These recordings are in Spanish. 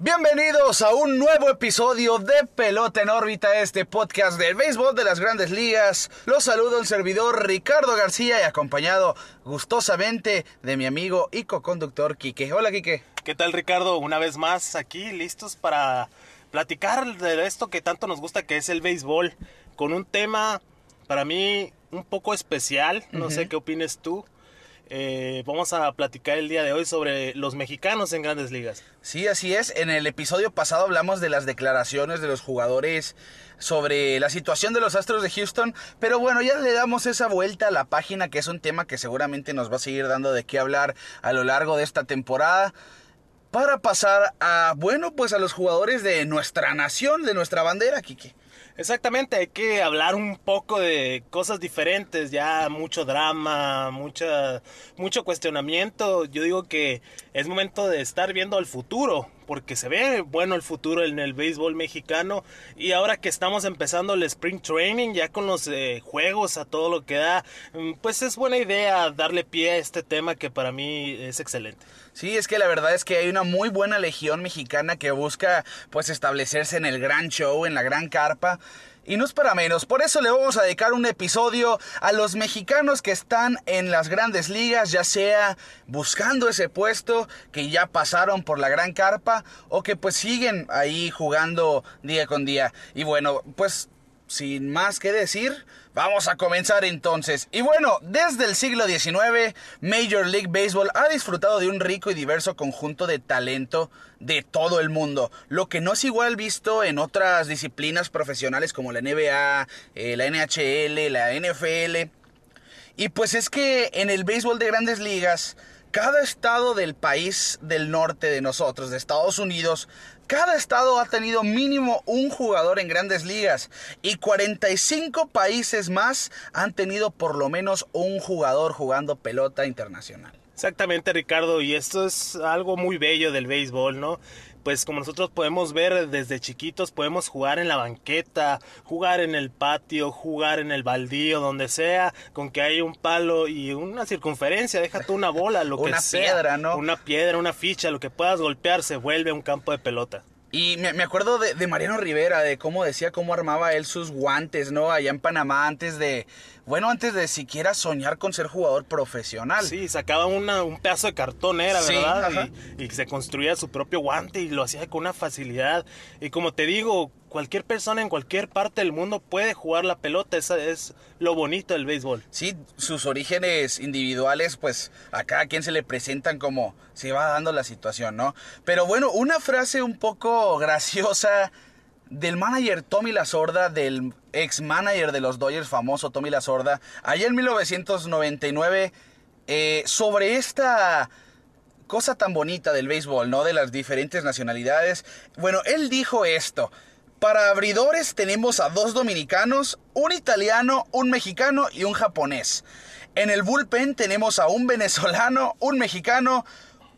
Bienvenidos a un nuevo episodio de Pelota en órbita, este podcast del béisbol de las grandes ligas. Los saludo un servidor Ricardo García y acompañado gustosamente de mi amigo y co-conductor Quique. Hola Quique. ¿Qué tal Ricardo? Una vez más aquí listos para platicar de esto que tanto nos gusta que es el béisbol con un tema para mí un poco especial, no sé qué opines tú. Eh, vamos a platicar el día de hoy sobre los mexicanos en grandes ligas. Sí, así es. En el episodio pasado hablamos de las declaraciones de los jugadores sobre la situación de los Astros de Houston, pero bueno, ya le damos esa vuelta a la página, que es un tema que seguramente nos va a seguir dando de qué hablar a lo largo de esta temporada. Para pasar a, bueno, pues a los jugadores de nuestra nación, de nuestra bandera, Kike. Exactamente, hay que hablar un poco de cosas diferentes, ya mucho drama, mucha, mucho cuestionamiento. Yo digo que es momento de estar viendo el futuro, porque se ve bueno el futuro en el béisbol mexicano y ahora que estamos empezando el spring training ya con los eh, juegos a todo lo que da, mm, pues es buena idea darle pie a este tema que para mí es excelente. Sí, es que la verdad es que hay una muy buena legión mexicana que busca pues establecerse en el gran show, en la gran carpa. Y no es para menos, por eso le vamos a dedicar un episodio a los mexicanos que están en las grandes ligas, ya sea buscando ese puesto, que ya pasaron por la gran carpa o que pues siguen ahí jugando día con día. Y bueno, pues sin más que decir, vamos a comenzar entonces. Y bueno, desde el siglo XIX, Major League Baseball ha disfrutado de un rico y diverso conjunto de talento de todo el mundo, lo que no es igual visto en otras disciplinas profesionales como la NBA, eh, la NHL, la NFL. Y pues es que en el béisbol de grandes ligas, cada estado del país del norte de nosotros, de Estados Unidos, cada estado ha tenido mínimo un jugador en grandes ligas y 45 países más han tenido por lo menos un jugador jugando pelota internacional. Exactamente, Ricardo, y esto es algo muy bello del béisbol, ¿no? Pues como nosotros podemos ver desde chiquitos, podemos jugar en la banqueta, jugar en el patio, jugar en el baldío, donde sea, con que haya un palo y una circunferencia, déjate una bola, lo que sea. Una piedra, ¿no? Una piedra, una ficha, lo que puedas golpear se vuelve un campo de pelota. Y me, acuerdo de, de, Mariano Rivera, de cómo decía, cómo armaba él sus guantes, ¿no? Allá en Panamá, antes de, bueno, antes de siquiera soñar con ser jugador profesional. Sí, sacaba una, un pedazo de cartón, era, ¿verdad? Y, y, se construía su propio guante y lo hacía con una facilidad. Y como te digo, cualquier persona en cualquier parte del mundo puede jugar la pelota. Esa es lo bonito del béisbol. Sí, sus orígenes individuales, pues a cada quien se le presentan como se va dando la situación, ¿no? Pero bueno, una frase un poco graciosa del manager Tommy La Sorda, del ex manager de los Dodgers famoso Tommy La Sorda, allá en 1999, eh, sobre esta cosa tan bonita del béisbol, ¿no? De las diferentes nacionalidades. Bueno, él dijo esto. Para abridores tenemos a dos dominicanos, un italiano, un mexicano y un japonés. En el bullpen tenemos a un venezolano, un mexicano,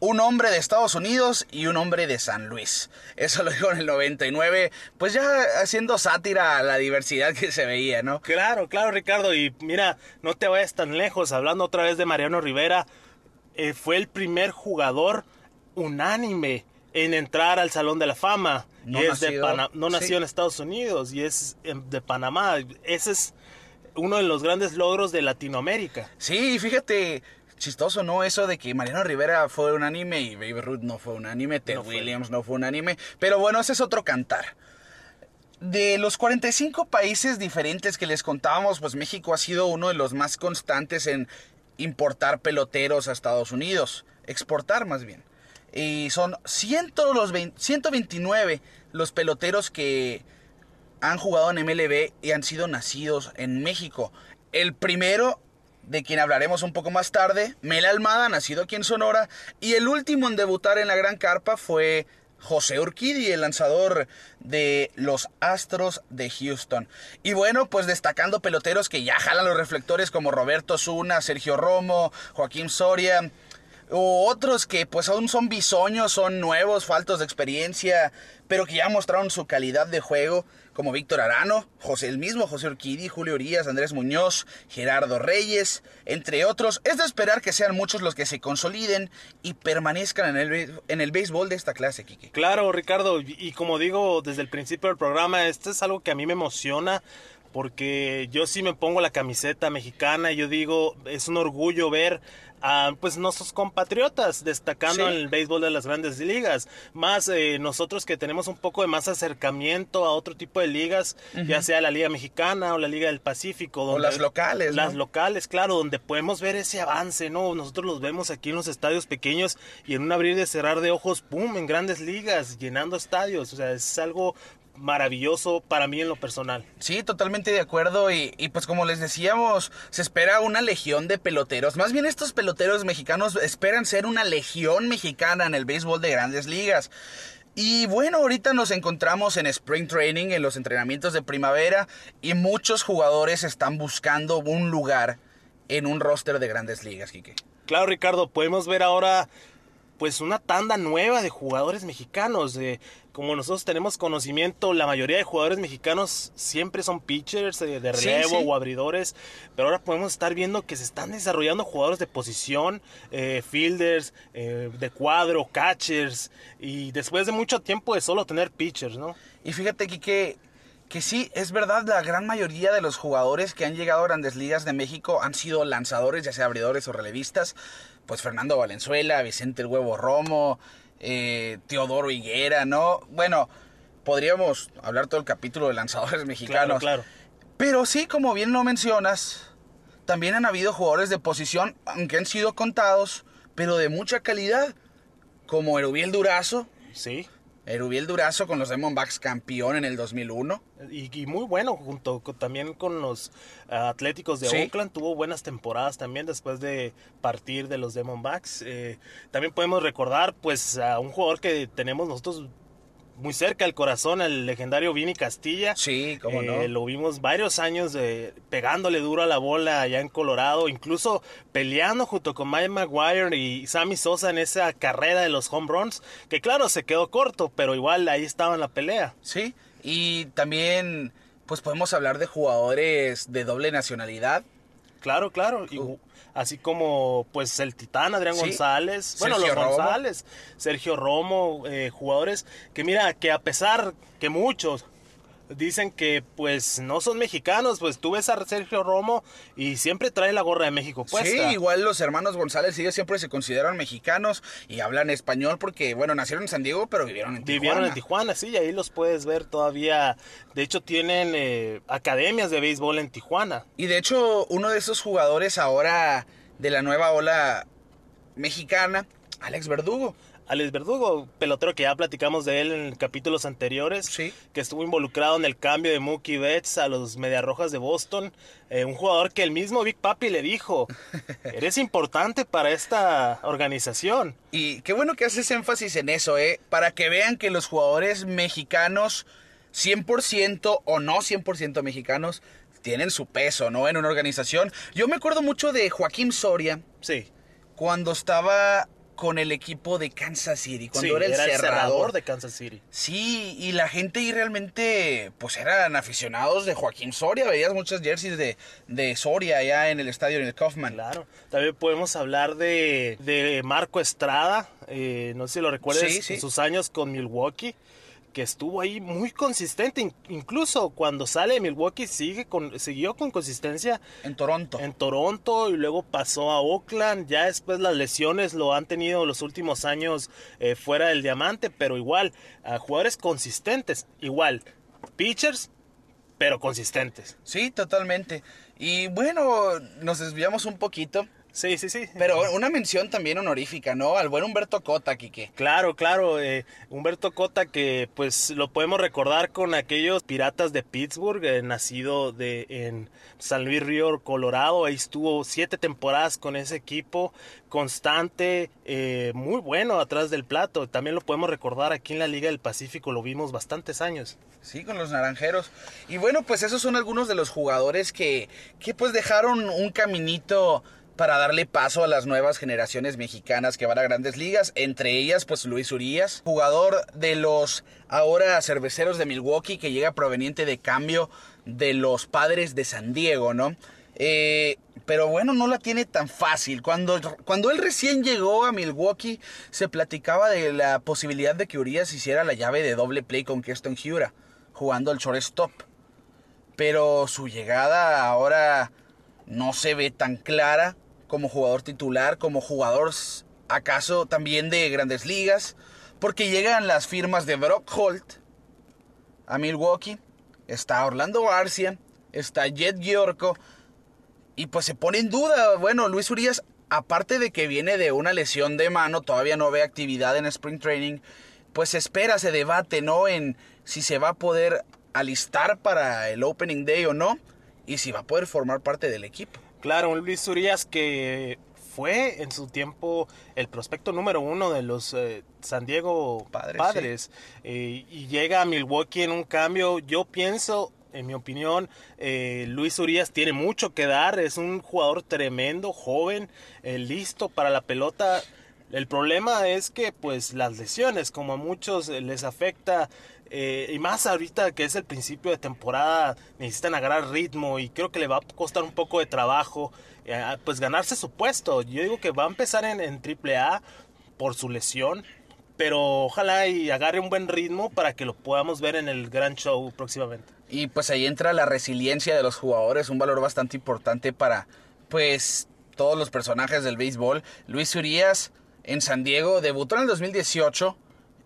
un hombre de Estados Unidos y un hombre de San Luis. Eso lo dijo en el 99, pues ya haciendo sátira a la diversidad que se veía, ¿no? Claro, claro, Ricardo. Y mira, no te vayas tan lejos. Hablando otra vez de Mariano Rivera, eh, fue el primer jugador unánime en entrar al Salón de la Fama. No, es de no nació en Estados Unidos y es de Panamá. Ese es uno de los grandes logros de Latinoamérica. Sí, fíjate, chistoso, ¿no? Eso de que Mariano Rivera fue un anime y Baby Ruth no fue un anime, Ted Williams no fue un anime. Pero bueno, ese es otro cantar. De los 45 países diferentes que les contábamos, pues México ha sido uno de los más constantes en importar peloteros a Estados Unidos. Exportar más bien. Y son los 129 los peloteros que han jugado en MLB y han sido nacidos en México. El primero de quien hablaremos un poco más tarde, Mel Almada, nacido aquí en Sonora, y el último en debutar en la Gran Carpa fue José Urquidi, el lanzador de los Astros de Houston. Y bueno, pues destacando peloteros que ya jalan los reflectores como Roberto Zuna, Sergio Romo, Joaquín Soria. o otros que pues aún son bisoños, son nuevos, faltos de experiencia, pero que ya mostraron su calidad de juego, como Víctor Arano, José el mismo, José Urquidi, Julio Urias, Andrés Muñoz, Gerardo Reyes, entre otros. Es de esperar que sean muchos los que se consoliden y permanezcan en el, en el béisbol de esta clase, Kike. Claro, Ricardo, y como digo desde el principio del programa, esto es algo que a mí me emociona porque yo sí me pongo la camiseta mexicana y yo digo, es un orgullo ver a pues nuestros compatriotas destacando en el béisbol de las grandes ligas, más eh, nosotros que tenemos un poco de más acercamiento a otro tipo de ligas, ya sea la Liga Mexicana o la Liga del Pacífico. o las locales. Las locales, claro, donde podemos ver ese avance, ¿no? Nosotros los vemos aquí en los estadios pequeños y en un abrir y cerrar de ojos, ¡pum!, en grandes ligas, llenando estadios, o sea, es algo maravilloso para mí en lo personal. Sí, totalmente de acuerdo y, pues como les decíamos, se espera una legión de peloteros. Más bien estos peloteros mexicanos esperan ser una legión mexicana en el béisbol de grandes ligas. Y bueno, ahorita nos encontramos en Spring Training, en los entrenamientos de primavera, y muchos jugadores están buscando un lugar en un roster de grandes ligas, Quique. Claro, Ricardo, podemos ver ahora pues una tanda nueva de jugadores mexicanos. de como nosotros tenemos conocimiento, la mayoría de jugadores mexicanos siempre son pitchers eh, de relevo o abridores, pero ahora podemos estar viendo que se están desarrollando jugadores de posición, eh, fielders, eh, de cuadro, catchers, y después de mucho tiempo de solo tener pitchers, ¿no? Y fíjate aquí que, que sí, es verdad, la gran mayoría de los jugadores que han llegado a grandes ligas de México han sido lanzadores, ya sea abridores o relevistas, pues Fernando Valenzuela, Vicente el Huevo Romo, eh, Teodoro Higuera, ¿no? Bueno, podríamos hablar todo el capítulo de lanzadores mexicanos. Claro, claro. Pero sí, como bien lo mencionas, también han habido jugadores de posición, aunque han sido contados, pero de mucha calidad, como Erubiel Durazo. Sí. Erubiel Durazo con los Diamondbacks campeón en el 2001. Y, muy bueno, junto también con los Atléticos de Oakland, tuvo buenas temporadas también después de partir de los Diamondbacks. Eh, también podemos recordar pues a un jugador que tenemos nosotros muy cerca del corazón el legendario Vini Castilla. Sí, cómo no. Eh, lo vimos varios años de, pegándole duro a la bola allá en Colorado, incluso peleando junto con Mike Maguire y Sammy Sosa en esa carrera de los home runs, que claro, se quedó corto, pero igual ahí estaba en la pelea. Sí, y también pues podemos hablar de jugadores de doble nacionalidad. Claro, claro. Y, así como pues el titán Adrián González, bueno, los González, Sergio Romo, eh, jugadores que mira, que a pesar que muchos dicen que pues no son mexicanos, pues tú ves a Sergio Romo y siempre trae la gorra de México puesta. Sí, igual los hermanos González ellos siempre se consideran mexicanos y hablan español porque, bueno, nacieron en San Diego pero vivieron en Tijuana. Vivieron en Tijuana, sí, y ahí los puedes ver todavía. De hecho tienen eh, academias de béisbol en Tijuana. Y de hecho uno de esos jugadores ahora de la nueva ola mexicana, Alex Verdugo. Alex Verdugo, pelotero que ya platicamos de él en capítulos anteriores, que estuvo involucrado en el cambio de Mookie Betts a los Mediarrojas de Boston, eh, un jugador que el mismo Big Papi le dijo, eres importante para esta organización. Y qué bueno que haces énfasis en eso, ¿eh? Para que vean que los jugadores mexicanos, 100% o no 100% mexicanos, tienen su peso, ¿no? En una organización. Yo me acuerdo mucho de Joaquín Soria. Sí. Cuando estaba con el equipo de Kansas City, cuando era, el, cerrador. de Kansas City. Sí, y la gente ahí realmente, pues eran aficionados de Joaquín Soria, veías muchas jerseys de, de Soria allá en el estadio en el Kaufman. Claro, también podemos hablar de, de Marco Estrada, eh, no sé si lo recuerdas, en sus años con Milwaukee que estuvo ahí muy consistente, incluso cuando sale de Milwaukee sigue con, siguió con consistencia en Toronto. En Toronto y luego pasó a Oakland, ya después las lesiones lo han tenido los últimos años eh, fuera del diamante, pero igual, a jugadores consistentes, igual, pitchers, pero consistentes. Sí, totalmente. Y bueno, nos desviamos un poquito Sí, sí, sí. Pero una mención también honorífica, ¿no? Al buen Humberto Cota, Quique. Claro, claro. Eh, Humberto Cota que pues lo podemos recordar con aquellos piratas de Pittsburgh, eh, nacido de, en San Luis Río, Colorado. Ahí estuvo siete temporadas con ese equipo, constante, eh, muy bueno atrás del plato. También lo podemos recordar aquí en la Liga del Pacífico, lo vimos bastantes años. Sí, con los naranjeros. Y bueno, pues esos son algunos de los jugadores que, que pues dejaron un caminito para darle paso a las nuevas generaciones mexicanas que van a grandes ligas, entre ellas pues Luis Urias, jugador de los ahora cerveceros de Milwaukee que llega proveniente de cambio de los padres de San Diego, ¿no? Eh, pero bueno, no la tiene tan fácil. Cuando, cuando él recién llegó a Milwaukee, se platicaba de la posibilidad de que Urias hiciera la llave de doble play con Keston Hura, jugando el shortstop. Pero su llegada ahora no se ve tan clara como jugador titular, como jugador acaso también de grandes ligas, porque llegan las firmas de Brock Holt a Milwaukee, está Orlando Garcia, está Jet Giorco, y pues se pone en duda, bueno, Luis Urias, aparte de que viene de una lesión de mano, todavía no ve actividad en Spring Training, pues espera, se debate, ¿no? En si se va a poder alistar para el Opening Day o no, y si va a poder formar parte del equipo. Claro, un Luis Urias que fue en su tiempo el prospecto número uno de los eh, San Diego Padres, eh, y llega a Milwaukee en un cambio. Yo pienso, en mi opinión, eh, Luis Urias tiene mucho que dar. Es un jugador tremendo, joven, listo para la pelota. El problema es que pues las lesiones, como a muchos les afecta eh, y más ahorita que es el principio de temporada, necesitan agarrar ritmo y creo que le va a costar un poco de trabajo eh, pues ganarse su puesto. Yo digo que va a empezar en, en AAA por su lesión, pero ojalá y agarre un buen ritmo para que lo podamos ver en el gran show próximamente. Y pues ahí entra la resiliencia de los jugadores, un valor bastante importante para pues todos los personajes del béisbol. Luis Urias en San Diego debutó en el 2018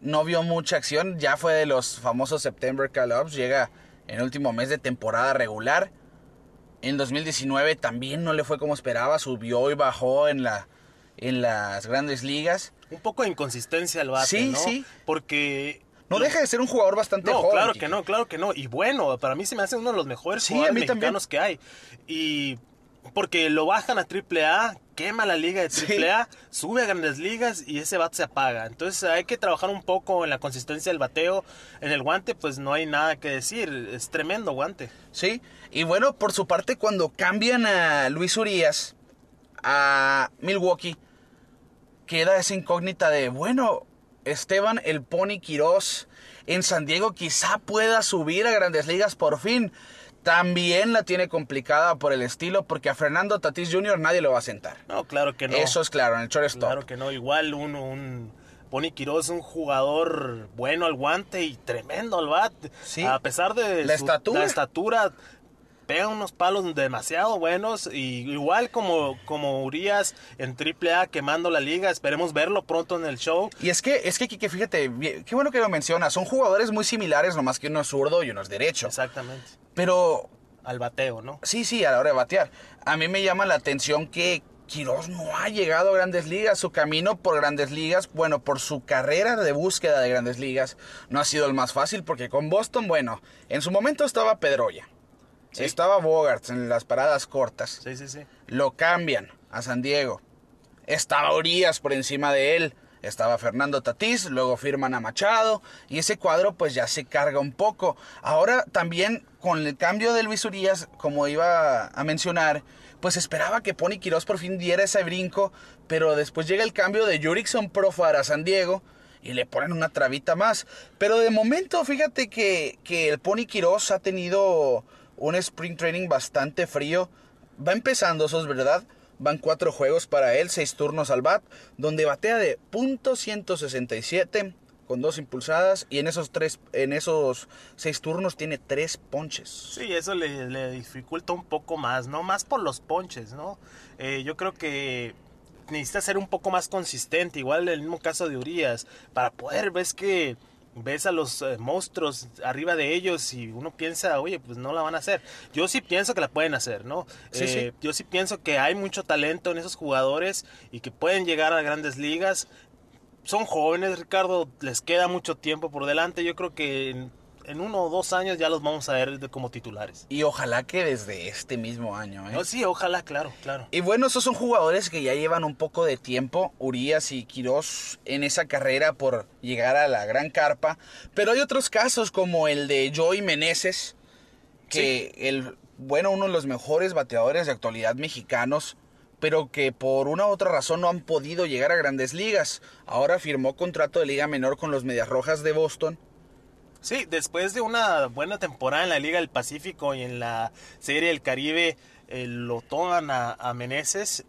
no vio mucha acción, ya fue de los famosos September Call-Ups, llega en el último mes de temporada regular. En 2019 también no le fue como esperaba, subió y bajó en, la, en las grandes ligas. Un poco de inconsistencia al bate, sí, Sí, Porque no deja de ser un jugador bastante no, joven. Claro que no, claro que no. Y bueno, para mí se me hace uno de los mejores jugadores mexicanos que hay. Y porque lo bajan a AAA, quema la liga de AAA, sube a grandes ligas y ese bat se apaga. Entonces hay que trabajar un poco en la consistencia del bateo. En el guante, pues no hay nada que decir. Es tremendo guante. Sí, y bueno, por su parte, cuando cambian a Luis Urias a Milwaukee, queda esa incógnita de, bueno, Esteban el Pony Quirós en San Diego quizá pueda subir a grandes ligas por fin también la tiene complicada por el estilo, porque a Fernando Tatis Jr. nadie lo va a sentar. No, claro que no. Eso es claro, en el shortstop. Claro que no, igual un, un Pony Quiroz un jugador bueno al guante y tremendo al bat. Sí. A pesar de la estatura. La estatura pega unos palos demasiado buenos y igual como, como Urias en AAA quemando la liga, esperemos verlo pronto en el show. Y es que, es que, que fíjate, qué bueno que lo mencionas, son jugadores muy similares, nomás que uno es zurdo y uno es derecho. Exactamente. Pero... Al bateo, ¿no? Sí, sí, a la hora de batear. A mí me llama la atención que Quiroz no ha llegado a grandes ligas. Su camino por grandes ligas, bueno, por su carrera de búsqueda de grandes ligas, no ha sido el más fácil porque con Boston, bueno, en su momento estaba Pedroya. Estaba Bogarts en las paradas cortas. Sí, sí, sí. Lo cambian a San Diego. Estaba Urias por encima de él estaba Fernando Tatís, luego firman a Machado y ese cuadro pues ya se carga un poco. Ahora también con el cambio de Luis Urias, como iba a mencionar, pues esperaba que Pony Quirós por fin diera ese brinco, pero después llega el cambio de Jurickson Profar a San Diego y le ponen una trabita más. Pero de momento, fíjate que, que el Pony Quirós ha tenido un spring training bastante frío. Va empezando, eso es verdad Van cuatro juegos para él, seis turnos al bat, donde batea de .167 con dos impulsadas y en esos tres, en esos seis turnos tiene tres ponches. Sí, eso le, dificulta un poco más, ¿no? Más por los ponches, ¿no? Eh, yo creo que necesita ser un poco más consistente, igual en el mismo caso de Urias, para poder, ves que ves a los eh, monstruos arriba de ellos y uno piensa, oye, pues no la van a hacer. Yo sí pienso que la pueden hacer, ¿no? Sí, sí. Eh, yo sí pienso que hay mucho talento en esos jugadores y que pueden llegar a grandes ligas. Son jóvenes, Ricardo, les queda mucho tiempo por delante. Yo creo que en uno o dos años ya los vamos a ver como titulares. Y ojalá que desde este mismo año, ¿eh? sí, ojalá, claro, claro. Y bueno, esos son jugadores que ya llevan un poco de tiempo, Urias y Quirós, en esa carrera por llegar a la gran carpa. Pero hay otros casos como el de Joey Meneses, que el, bueno, uno de los mejores bateadores de actualidad mexicanos, pero que por una u otra razón no han podido llegar a grandes ligas. Ahora firmó contrato de liga menor con los Medias Rojas de Boston. Sí, después de una buena temporada en la Liga del Pacífico y en la Serie del Caribe, eh, lo toman a, a Meneses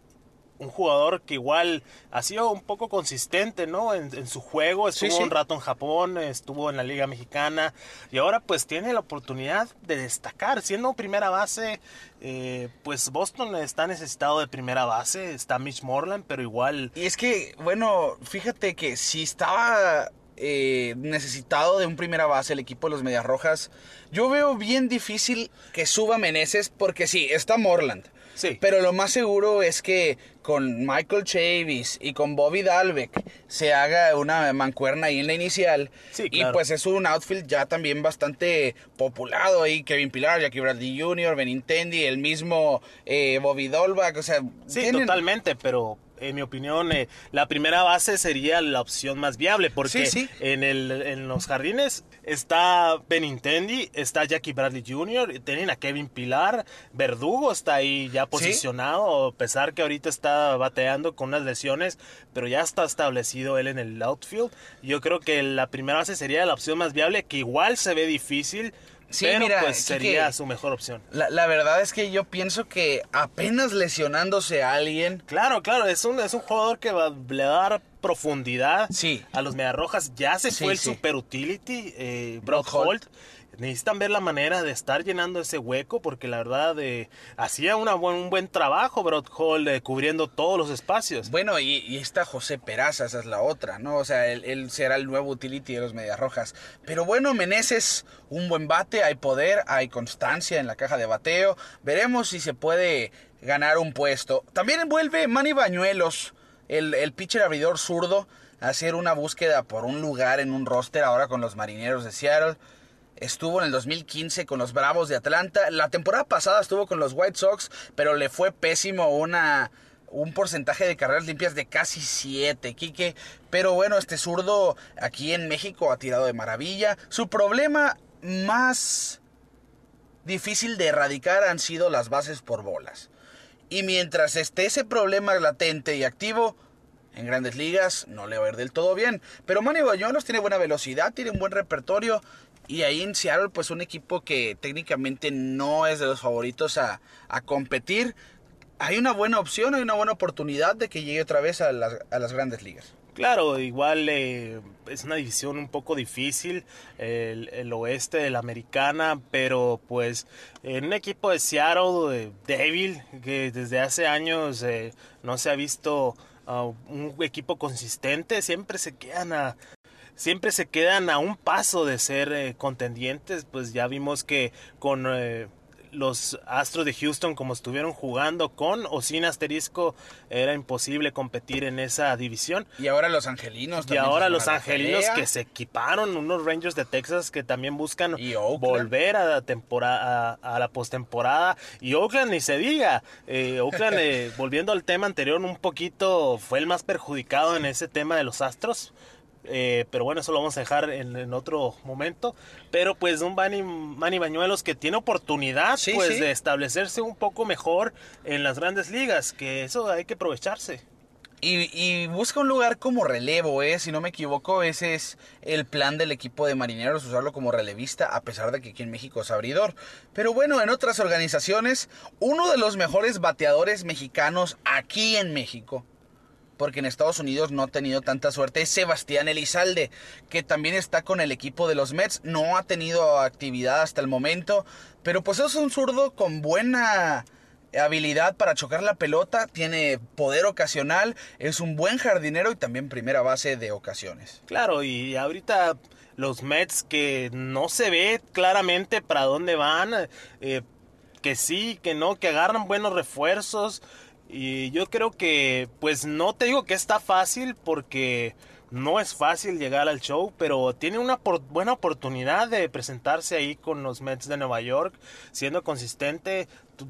un jugador que igual ha sido un poco consistente, ¿no? En, su juego, estuvo un rato en Japón, estuvo en la Liga Mexicana y ahora pues tiene la oportunidad de destacar, siendo primera base, eh, pues Boston está necesitado de primera base, está Mitch Morland, pero igual... Y es que, bueno, fíjate que si estaba eh, necesitado de un primera base el equipo de los Medias Rojas. Yo veo bien difícil que suba Meneses porque sí, está Morland. Sí. Pero lo más seguro es que con Michael Chavis y con Bobby Dalbeck se haga una mancuerna ahí en la inicial. Sí, Y pues es un outfield ya también bastante populado ahí. Kevin Pilar, Jackie Bradley Jr., Benintendi, el mismo eh, Bobby Dolbach. O sea, sí, totalmente, pero en mi opinión, eh, la primera base sería la opción más viable, porque En, el, en los jardines está Benintendi, está Jackie Bradley Jr., tienen a Kevin Pilar, Verdugo está ahí ya posicionado, a pesar que ahorita está bateando con unas lesiones, pero ya está establecido él en el outfield. Yo creo que la primera base sería la opción más viable, que igual se ve difícil, Sí, mira, pues sería su mejor opción. La, verdad es que yo pienso que apenas lesionándose a alguien. Claro, claro, es un, es un jugador que va, le va a dar profundidad sí. a los Mediarrojas. Ya se fue el super utility, eh, Brock Holt necesitan ver la manera de estar llenando ese hueco porque la verdad eh, hacía un buen trabajo Brock Hall eh, cubriendo todos los espacios. Bueno, y, está José Peraza, esa es la otra, ¿no? O sea, él, será el nuevo utility de los Medias Rojas. Pero bueno, Meneses, un buen bate, hay poder, hay constancia en la caja de bateo. Veremos si se puede ganar un puesto. También vuelve Manny Bañuelos, el, el pitcher abridor zurdo, a hacer una búsqueda por un lugar en un roster ahora con los Marineros de Seattle. Estuvo en el 2015 con los Bravos de Atlanta. La temporada pasada estuvo con los White Sox, pero le fue pésimo una, un porcentaje de carreras limpias de casi 7, Quique. Pero bueno, este zurdo aquí en México ha tirado de maravilla. Su problema más difícil de erradicar han sido las bases por bolas. Y mientras esté ese problema latente y activo, en grandes ligas no le va a ir del todo bien. Pero Manny Bañuelos tiene buena velocidad, tiene un buen repertorio y ahí en Seattle, pues un equipo que técnicamente no es de los favoritos a, competir. Hay una buena opción, hay una buena oportunidad de que llegue otra vez a las, a las grandes ligas. Claro, igual eh, es una división un poco difícil, el, oeste de la americana, pero pues en un equipo de Seattle eh, débil, que desde hace años eh, no se ha visto uh, un equipo consistente, siempre se quedan a, siempre se quedan a un paso de ser eh, contendientes, pues ya vimos que con eh, los Astros de Houston como estuvieron jugando con o sin asterisco era imposible competir en esa división. Y ahora los Angelinos. Y ahora los Angelinos que se equiparon, unos Rangers de Texas que también buscan volver a la temporada a, la postemporada y Oakland ni se diga. Eh, Oakland volviendo al tema anterior un poquito fue el más perjudicado en ese tema de los Astros eh, pero bueno, eso lo vamos a dejar en, otro momento. Pero pues un Manny, Manny Bañuelos que tiene oportunidad pues de establecerse un poco mejor en las grandes ligas, que eso hay que aprovecharse. Y, busca un lugar como relevo, ¿eh? si no me equivoco, ese es el plan del equipo de marineros, usarlo como relevista, a pesar de que aquí en México es abridor. Pero bueno, en otras organizaciones, uno de los mejores bateadores mexicanos aquí en México porque en Estados Unidos no ha tenido tanta suerte, Sebastián Elizalde, que también está con el equipo de los Mets, no ha tenido actividad hasta el momento, pero pues es un zurdo con buena habilidad para chocar la pelota, tiene poder ocasional, es un buen jardinero y también primera base de ocasiones. Claro, y ahorita los Mets que no se ve claramente para dónde van, eh, que sí, que no, que agarran buenos refuerzos, y yo creo que, pues no te digo que está fácil porque no es fácil llegar al show, pero tiene una buena oportunidad de presentarse ahí con los Mets de Nueva York, siendo consistente,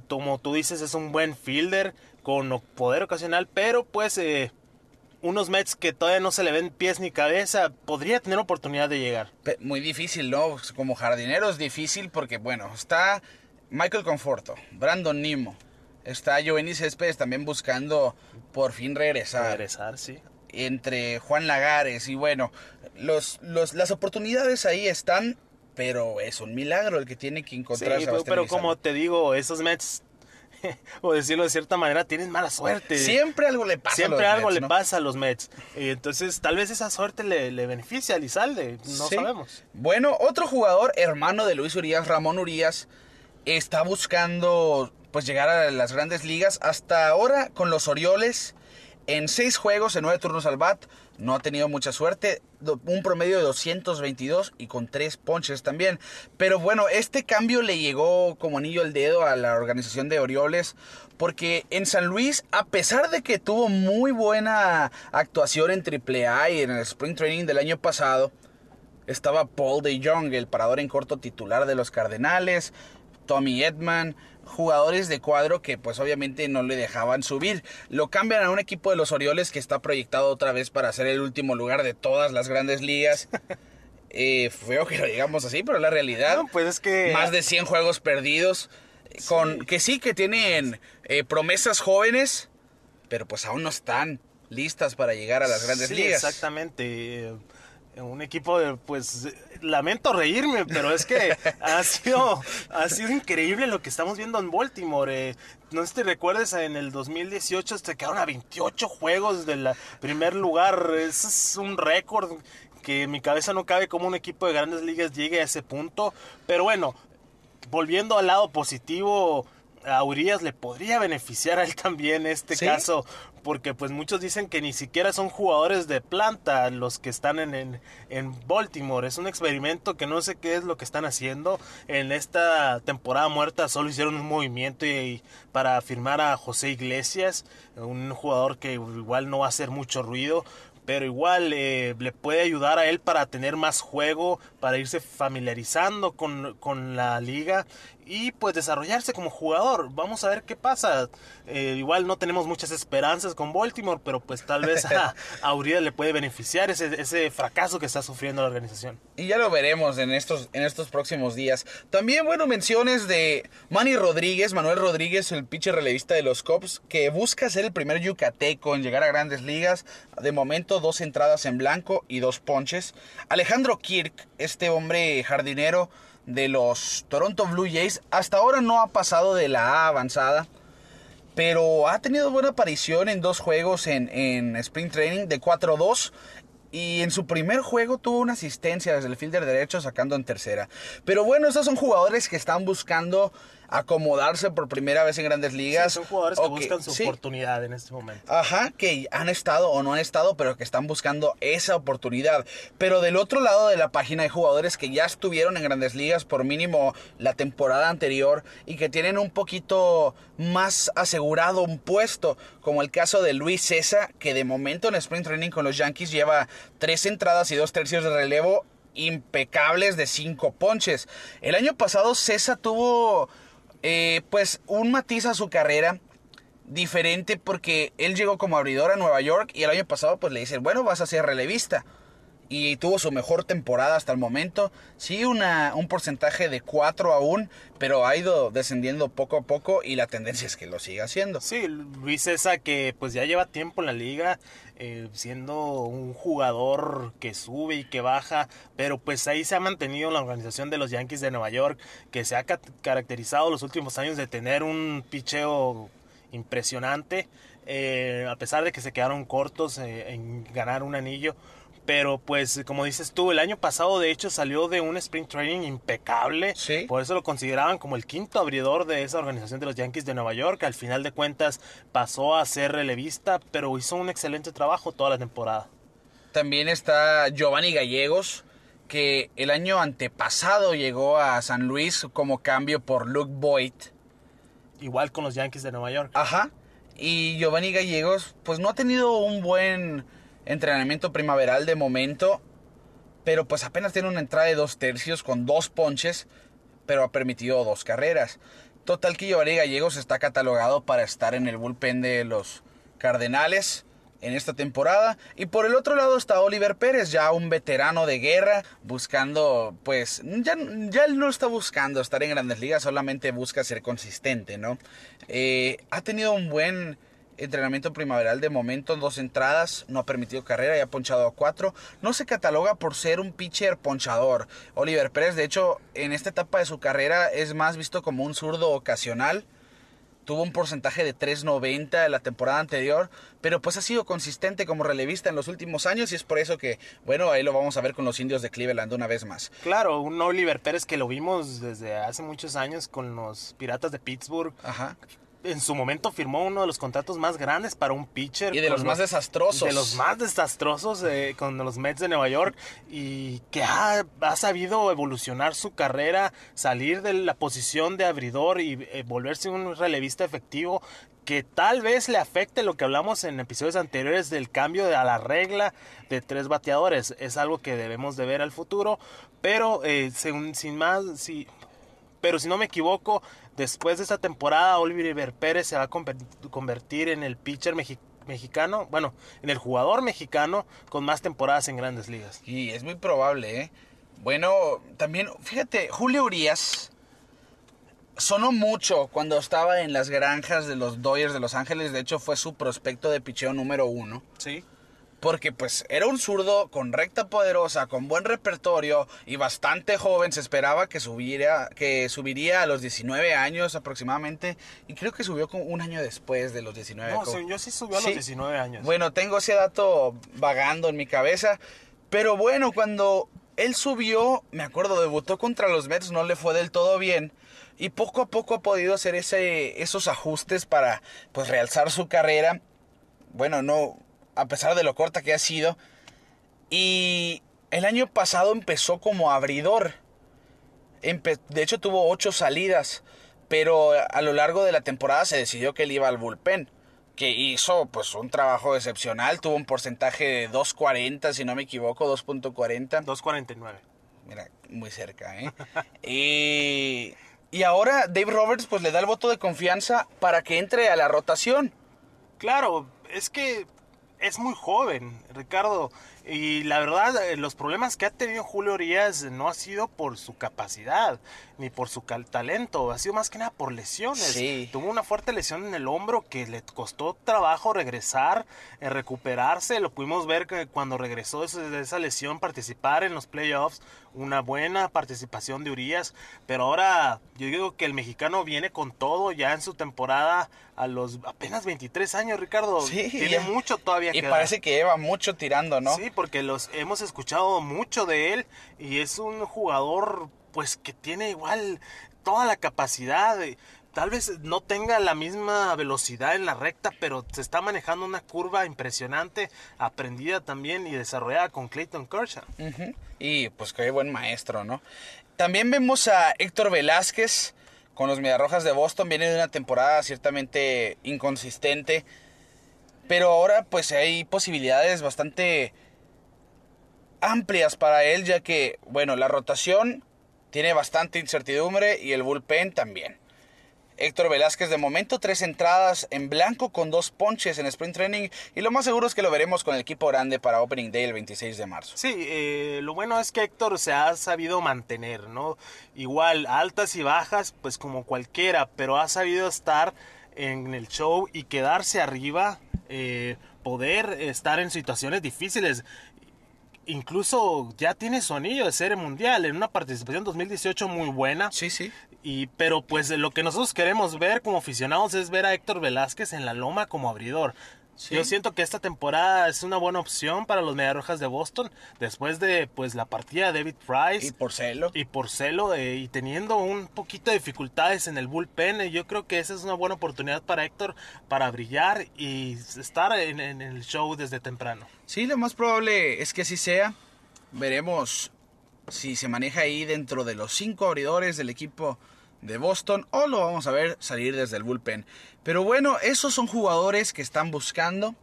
como tú dices, es un buen fielder con poder ocasional, pero pues eh, unos Mets que todavía no se le ven pies ni cabeza, podría tener oportunidad de llegar. Muy difícil, ¿no? Como jardinero es difícil porque, bueno, está Michael Conforto, Brandon Nimo, Está Giovanni Céspedes también buscando por fin regresar. Regresar, sí. Entre Juan Lagares y bueno, los, los, las oportunidades ahí están, pero es un milagro el que tiene que encontrar. Sí, pero como te digo, esos Mets, o decirlo de cierta manera, tienen mala suerte. Siempre algo le pasa a Siempre los algo Mets, le pasa a los Mets. Y entonces, tal vez esa suerte le, le beneficia a Lizalde. No Sí. sabemos. Bueno, otro jugador, hermano de Luis Urias, Ramón Urias, está buscando pues llegar a las grandes ligas. Hasta ahora con los Orioles, en seis juegos, en nueve turnos al bat, no ha tenido mucha suerte. Un promedio de 222 y con tres ponches también. Pero bueno, este cambio le llegó como anillo al dedo a la organización de Orioles. Porque en San Luis, a pesar de que tuvo muy buena actuación en AAA y en el Spring Training del año pasado, estaba Paul de Jong, el parador en corto titular de los Cardenales, Tommy Edman, jugadores de cuadro que pues obviamente no le dejaban subir. Lo cambian a un equipo de los Orioles que está proyectado otra vez para ser el último lugar de todas las grandes ligas. Eh, feo que lo digamos así, pero la realidad. No, pues es que... Más de 100 juegos perdidos. Con, que sí, que tienen eh, promesas jóvenes, pero pues aún no están listas para llegar a las grandes Sí, ligas. Exactamente. Un equipo de, pues, lamento reírme, pero es que ha sido, ha sido increíble lo que estamos viendo en Baltimore. eh. no sé si te recuerdes, en el 2018 se quedaron a 28 juegos del primer lugar. Ese es un récord que en mi cabeza no cabe cómo un equipo de grandes ligas llegue a ese punto. Pero bueno, volviendo al lado positivo, a Urias le podría beneficiar a él también este ¿Sí? caso, porque pues muchos dicen que ni siquiera son jugadores de planta los que están en, en, en Baltimore. Es un experimento que no sé qué es lo que están haciendo. En esta temporada muerta solo hicieron un movimiento y, para firmar a José Iglesias, un jugador que igual no va a hacer mucho ruido pero igual eh, le puede ayudar a él para tener más juego, para irse familiarizando con, con la liga y pues desarrollarse como jugador. Vamos a ver qué pasa. Eh, igual no tenemos muchas esperanzas con Baltimore, pero pues tal vez a, a le puede beneficiar ese, ese fracaso que está sufriendo la organización. Y ya lo veremos en estos, en estos próximos días. También, bueno, menciones de Manny Rodríguez, Manuel Rodríguez, el pitcher relevista de los Cubs, que busca ser el primer yucateco en llegar a grandes ligas. De momento, dos entradas en blanco y dos ponches. Alejandro Kirk, este hombre jardinero de los Toronto Blue Jays, hasta ahora no ha pasado de la A avanzada. Pero ha tenido buena aparición en dos juegos en, en Spring Training de 4-2. Y en su primer juego tuvo una asistencia desde el fielder derecho sacando en tercera. Pero bueno, estos son jugadores que están buscando acomodarse por primera vez en grandes ligas. Sí, son jugadores que buscan su sí, oportunidad en este momento. Ajá, que han estado o no han estado, pero que están buscando esa oportunidad. Pero del otro lado de la página hay jugadores que ya estuvieron en grandes ligas por mínimo la temporada anterior y que tienen un poquito más asegurado un puesto, como el caso de Luis César, que de momento en Spring Training con los Yankees lleva tres entradas y dos tercios de relevo impecables de cinco ponches. El año pasado César tuvo eh, pues un matiz a su carrera diferente porque él llegó como abridor a Nueva York y el año pasado pues le dicen, bueno, vas a ser relevista. Y tuvo su mejor temporada hasta el momento. Sí, una, un porcentaje de 4 aún, pero ha ido descendiendo poco a poco y la tendencia es que lo siga haciendo. Sí, Luis César que pues ya lleva tiempo en la liga, eh, siendo un jugador que sube y que baja, pero pues ahí se ha mantenido en la organización de los Yankees de Nueva York, que se ha ca- caracterizado los últimos años de tener un picheo impresionante, eh, a pesar de que se quedaron cortos eh, en ganar un anillo. Pero pues como dices tú, el año pasado de hecho salió de un sprint training impecable. Sí. Por eso lo consideraban como el quinto abridor de esa organización de los Yankees de Nueva York. Al final de cuentas pasó a ser relevista, pero hizo un excelente trabajo toda la temporada. También está Giovanni Gallegos, que el año antepasado llegó a San Luis como cambio por Luke Boyd. Igual con los Yankees de Nueva York. Ajá. Y Giovanni Gallegos, pues no ha tenido un buen entrenamiento primaveral de momento, pero pues apenas tiene una entrada de dos tercios con dos ponches, pero ha permitido dos carreras. Total que Giovanni Gallegos está catalogado para estar en el bullpen de los Cardenales. en esta temporada. Y por el otro lado está Oliver Pérez, ya un veterano de guerra, buscando, pues, ya, ya él no está buscando estar en grandes ligas, solamente busca ser consistente, ¿no? Eh, ha tenido un buen entrenamiento primaveral de momento en dos entradas, no ha permitido carrera y ha ponchado a cuatro. No se cataloga por ser un pitcher ponchador. Oliver Pérez, de hecho, en esta etapa de su carrera es más visto como un zurdo ocasional tuvo un porcentaje de 3.90 en la temporada anterior, pero pues ha sido consistente como relevista en los últimos años y es por eso que, bueno, ahí lo vamos a ver con los indios de Cleveland una vez más. Claro, un Oliver Pérez que lo vimos desde hace muchos años con los Piratas de Pittsburgh. Ajá en su momento firmó uno de los contratos más grandes para un pitcher. Y de los, más desastrosos. De los más desastrosos eh, con los Mets de Nueva York. Y que ha, sabido evolucionar su carrera, salir de la posición de abridor y eh, volverse un relevista efectivo que tal vez le afecte lo que hablamos en episodios anteriores del cambio de, a la regla de tres bateadores. Es algo que debemos de ver al futuro, pero eh, sin más, si, pero si no me equivoco, Después de esta temporada, Oliver Pérez se va a convertir en el pitcher mexicano, bueno, en el jugador mexicano con más temporadas en grandes ligas. Y es muy probable, ¿eh? Bueno, también, fíjate, Julio Urias sonó mucho cuando estaba en las granjas de los Dodgers de Los Ángeles. De hecho, fue su prospecto de picheo número uno. Sí porque pues era un zurdo con recta poderosa, con buen repertorio y bastante joven. Se esperaba que subiera, que subiría a los 19 años aproximadamente y creo que subió como un año después de los 19. No, yo sí subió a los 19 años. Bueno, tengo ese dato vagando en mi cabeza, pero bueno, cuando él subió, me acuerdo, debutó contra los Mets, no le fue del todo bien. Y poco a poco ha podido hacer ese, esos ajustes para pues realzar su carrera. Bueno, no, a pesar de lo corta que ha sido. Y el año pasado empezó como abridor. de hecho tuvo ocho salidas, pero a lo largo de la temporada se decidió que él iba al bullpen. Que hizo pues un trabajo excepcional, tuvo un porcentaje de 2.40, si no me equivoco, 2.40. 2.49. Mira, muy cerca, ¿eh? y, y ahora Dave Roberts pues le da el voto de confianza para que entre a la rotación. Claro, es que es muy joven, Ricardo. Y la verdad, eh, los problemas que ha tenido Julio Urias no ha sido por su capacidad ni por su talento, ha sido más que nada por lesiones. Tuvo una fuerte lesión en el hombro que le costó trabajo regresar, eh, recuperarse. Lo pudimos ver que cuando regresó de esa lesión, participar en los playoffs, una buena participación de Urias. Pero ahora yo digo que el mexicano viene con todo ya en su temporada a los apenas 23 años, Ricardo. Sí, tiene mucho todavía y parece que lleva mucho tirando, ¿no? Sí, porque los hemos escuchado mucho de él y es un jugador pues que tiene igual toda la capacidad tal vez no tenga la misma velocidad en la recta, pero se está manejando una curva impresionante, aprendida también y desarrollada con Clayton Kershaw. Y pues qué buen maestro, ¿no? También vemos a Héctor Velázquez con los Mediarrojas de Boston, viene de una temporada ciertamente inconsistente, pero ahora pues hay posibilidades bastante amplias para él, ya que, bueno, la rotación tiene bastante incertidumbre y el bullpen también. Héctor Velázquez de momento tres entradas en blanco con dos ponches en sprint training y lo más seguro es que lo veremos con el equipo grande para Opening Day el 26 de marzo. Sí, eh, lo bueno es que Héctor se ha sabido mantener, ¿no? Igual altas y bajas pues como cualquiera, pero ha sabido estar en el show y quedarse arriba, eh, poder estar en situaciones difíciles incluso ya tiene su anillo de serie mundial en una participación 2018 muy buena. Sí, sí. Y, pero pues lo que nosotros queremos ver como aficionados es ver a Héctor Velázquez en la loma como abridor. Yo siento que esta temporada es una buena opción para los Mediarrojas de Boston después de pues la partida de David Price y por celo y por celo eh, y teniendo un poquito de dificultades en el bullpen eh, yo creo que esa es una buena oportunidad para Héctor para brillar y estar en, en el show desde temprano. Sí, lo más probable es que así sea. Veremos si se maneja ahí dentro de los cinco abridores del equipo de Boston o lo vamos a ver salir desde el bullpen. Pero bueno, esos son jugadores que están buscando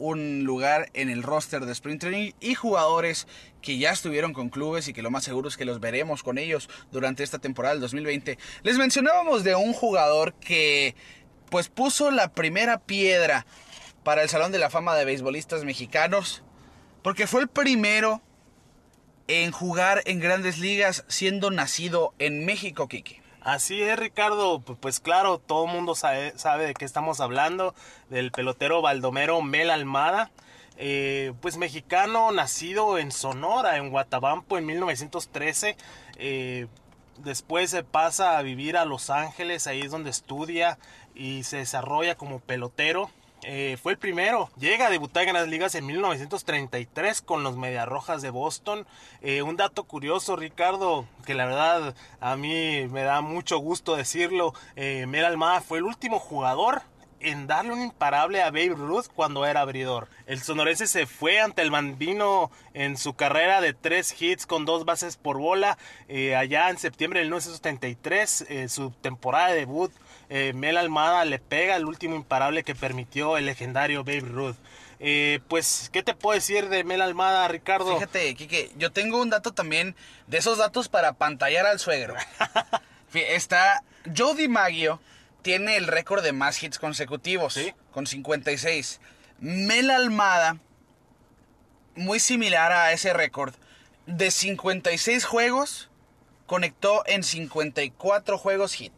un lugar en el roster de Sprint Training y jugadores que ya estuvieron con clubes y que lo más seguro es que los veremos con ellos durante esta temporada del 2020. Les mencionábamos de un jugador que pues puso la primera piedra para el Salón de la Fama de Beisbolistas Mexicanos, porque fue el primero en jugar en grandes ligas siendo nacido en México, Kiki. Así es, Ricardo. Pues claro, todo el mundo sabe, de qué estamos hablando, del pelotero Baldomero Mel Almada. Eh, pues mexicano, nacido en Sonora, en Guatabampo, en 1913. Eh, después se pasa a vivir a Los Ángeles, ahí es donde estudia y se desarrolla como pelotero. Eh, fue el primero. Llega a debutar en las ligas en 1933 con los Mediarrojas de Boston. Eh, un dato curioso, Ricardo, que la verdad a mí me da mucho gusto decirlo. Eh, Mel Almada fue el último jugador en darle un imparable a Babe Ruth cuando era abridor. El sonorense se fue ante el Bambino en su carrera de tres hits con dos bases por bola eh, allá en septiembre del 1973, eh, su temporada de debut. Eh, Mel Almada le pega el último imparable que permitió el legendario Babe Ruth. pues, ¿qué te puedo decir de Mel Almada, Ricardo? Fíjate, Kike, yo tengo un dato también de esos datos para pantallar al suegro. Está Jody Maggio, tiene el récord de más hits consecutivos, ¿Sí? con 56. Mel Almada, muy similar a ese récord, de 56 juegos, conectó en 54 juegos hit.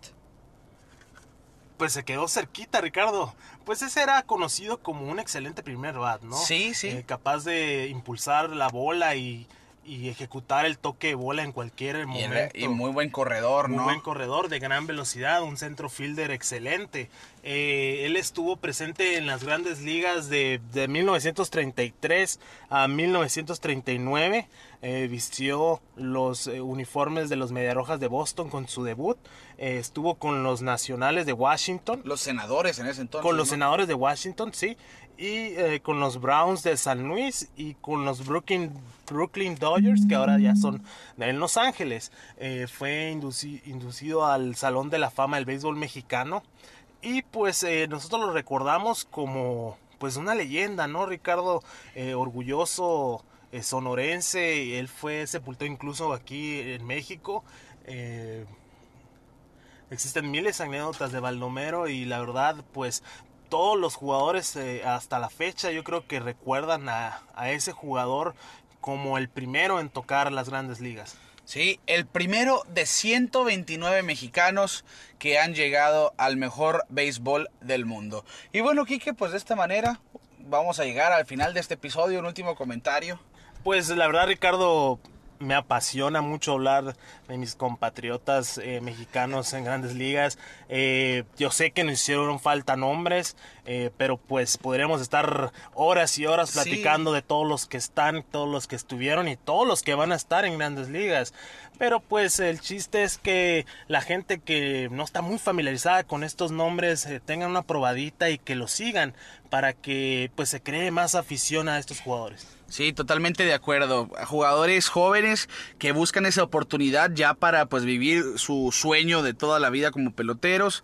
Pues se quedó cerquita, Ricardo. Pues ese era conocido como un excelente primer bat, ¿no? Sí, sí. Eh, capaz de impulsar la bola y y ejecutar el toque de bola en cualquier momento. Y, muy buen corredor, ¿no? Muy buen corredor de gran velocidad, un centro fielder excelente. Eh, él estuvo presente en las grandes ligas de, de 1933 a 1939. Eh, vistió los eh, uniformes de los Mediarrojas de Boston con su debut. Estuvo con los Nacionales de Washington. Los senadores en ese entonces. Con los senadores de Washington, sí y eh, con los Browns de San Luis y con los Brooklyn, Brooklyn Dodgers que ahora ya son en Los Ángeles. Eh, fue inducido al Salón de la Fama del Béisbol Mexicano y pues eh, nosotros lo recordamos como pues una leyenda, ¿no? Ricardo, orgulloso sonorense, él fue sepultado incluso aquí en México. Existen miles de anécdotas de Baldomero y la verdad, pues todos los jugadores eh, hasta la fecha yo creo que recuerdan a, ese jugador como el primero en tocar las grandes ligas. Sí, el primero de 129 mexicanos que han llegado al mejor béisbol del mundo. Y bueno, Quique, pues de esta manera vamos a llegar al final de este episodio. Un último comentario. Pues la verdad, Ricardo, me apasiona mucho hablar de mis compatriotas eh, mexicanos en grandes ligas. Eh, yo sé que nos hicieron falta nombres, eh, pero pues podríamos estar horas y horas platicando de todos los que están, todos los que estuvieron y todos los que van a estar en grandes ligas. Pero pues el chiste es que la gente que no está muy familiarizada con estos nombres tengan una probadita y que lo sigan para que pues se cree más afición a estos jugadores. Sí, totalmente de acuerdo. Jugadores jóvenes que buscan esa oportunidad ya para pues vivir su sueño de toda la vida como peloteros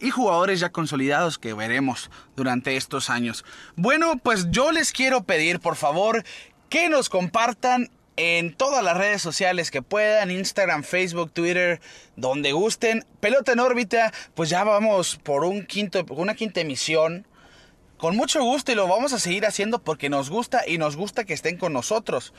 y jugadores ya consolidados que veremos durante estos años. Bueno, pues yo les quiero pedir por favor que nos compartan en todas las redes sociales que puedan, Instagram, Facebook, Twitter, donde gusten. Pelota en órbita, pues ya vamos por un quinto, una quinta emisión con mucho gusto y lo vamos a seguir haciendo porque nos gusta y nos gusta que estén con nosotros.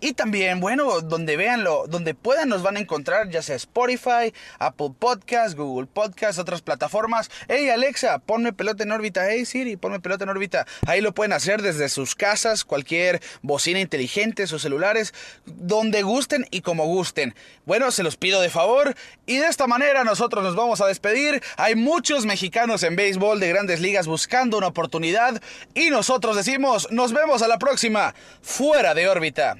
Y también, bueno, donde veanlo, donde puedan nos van a encontrar, ya sea Spotify, Apple Podcast, Google Podcast, otras plataformas. Hey Alexa, ponme pelota en órbita. Hey Siri, ponme pelota en órbita. Ahí lo pueden hacer desde sus casas, cualquier bocina inteligente, sus celulares, donde gusten y como gusten. Bueno, se los pido de favor. Y de esta manera nosotros nos vamos a despedir. Hay muchos mexicanos en béisbol de grandes ligas buscando una oportunidad. Y nosotros decimos, nos vemos a la próxima, fuera de órbita.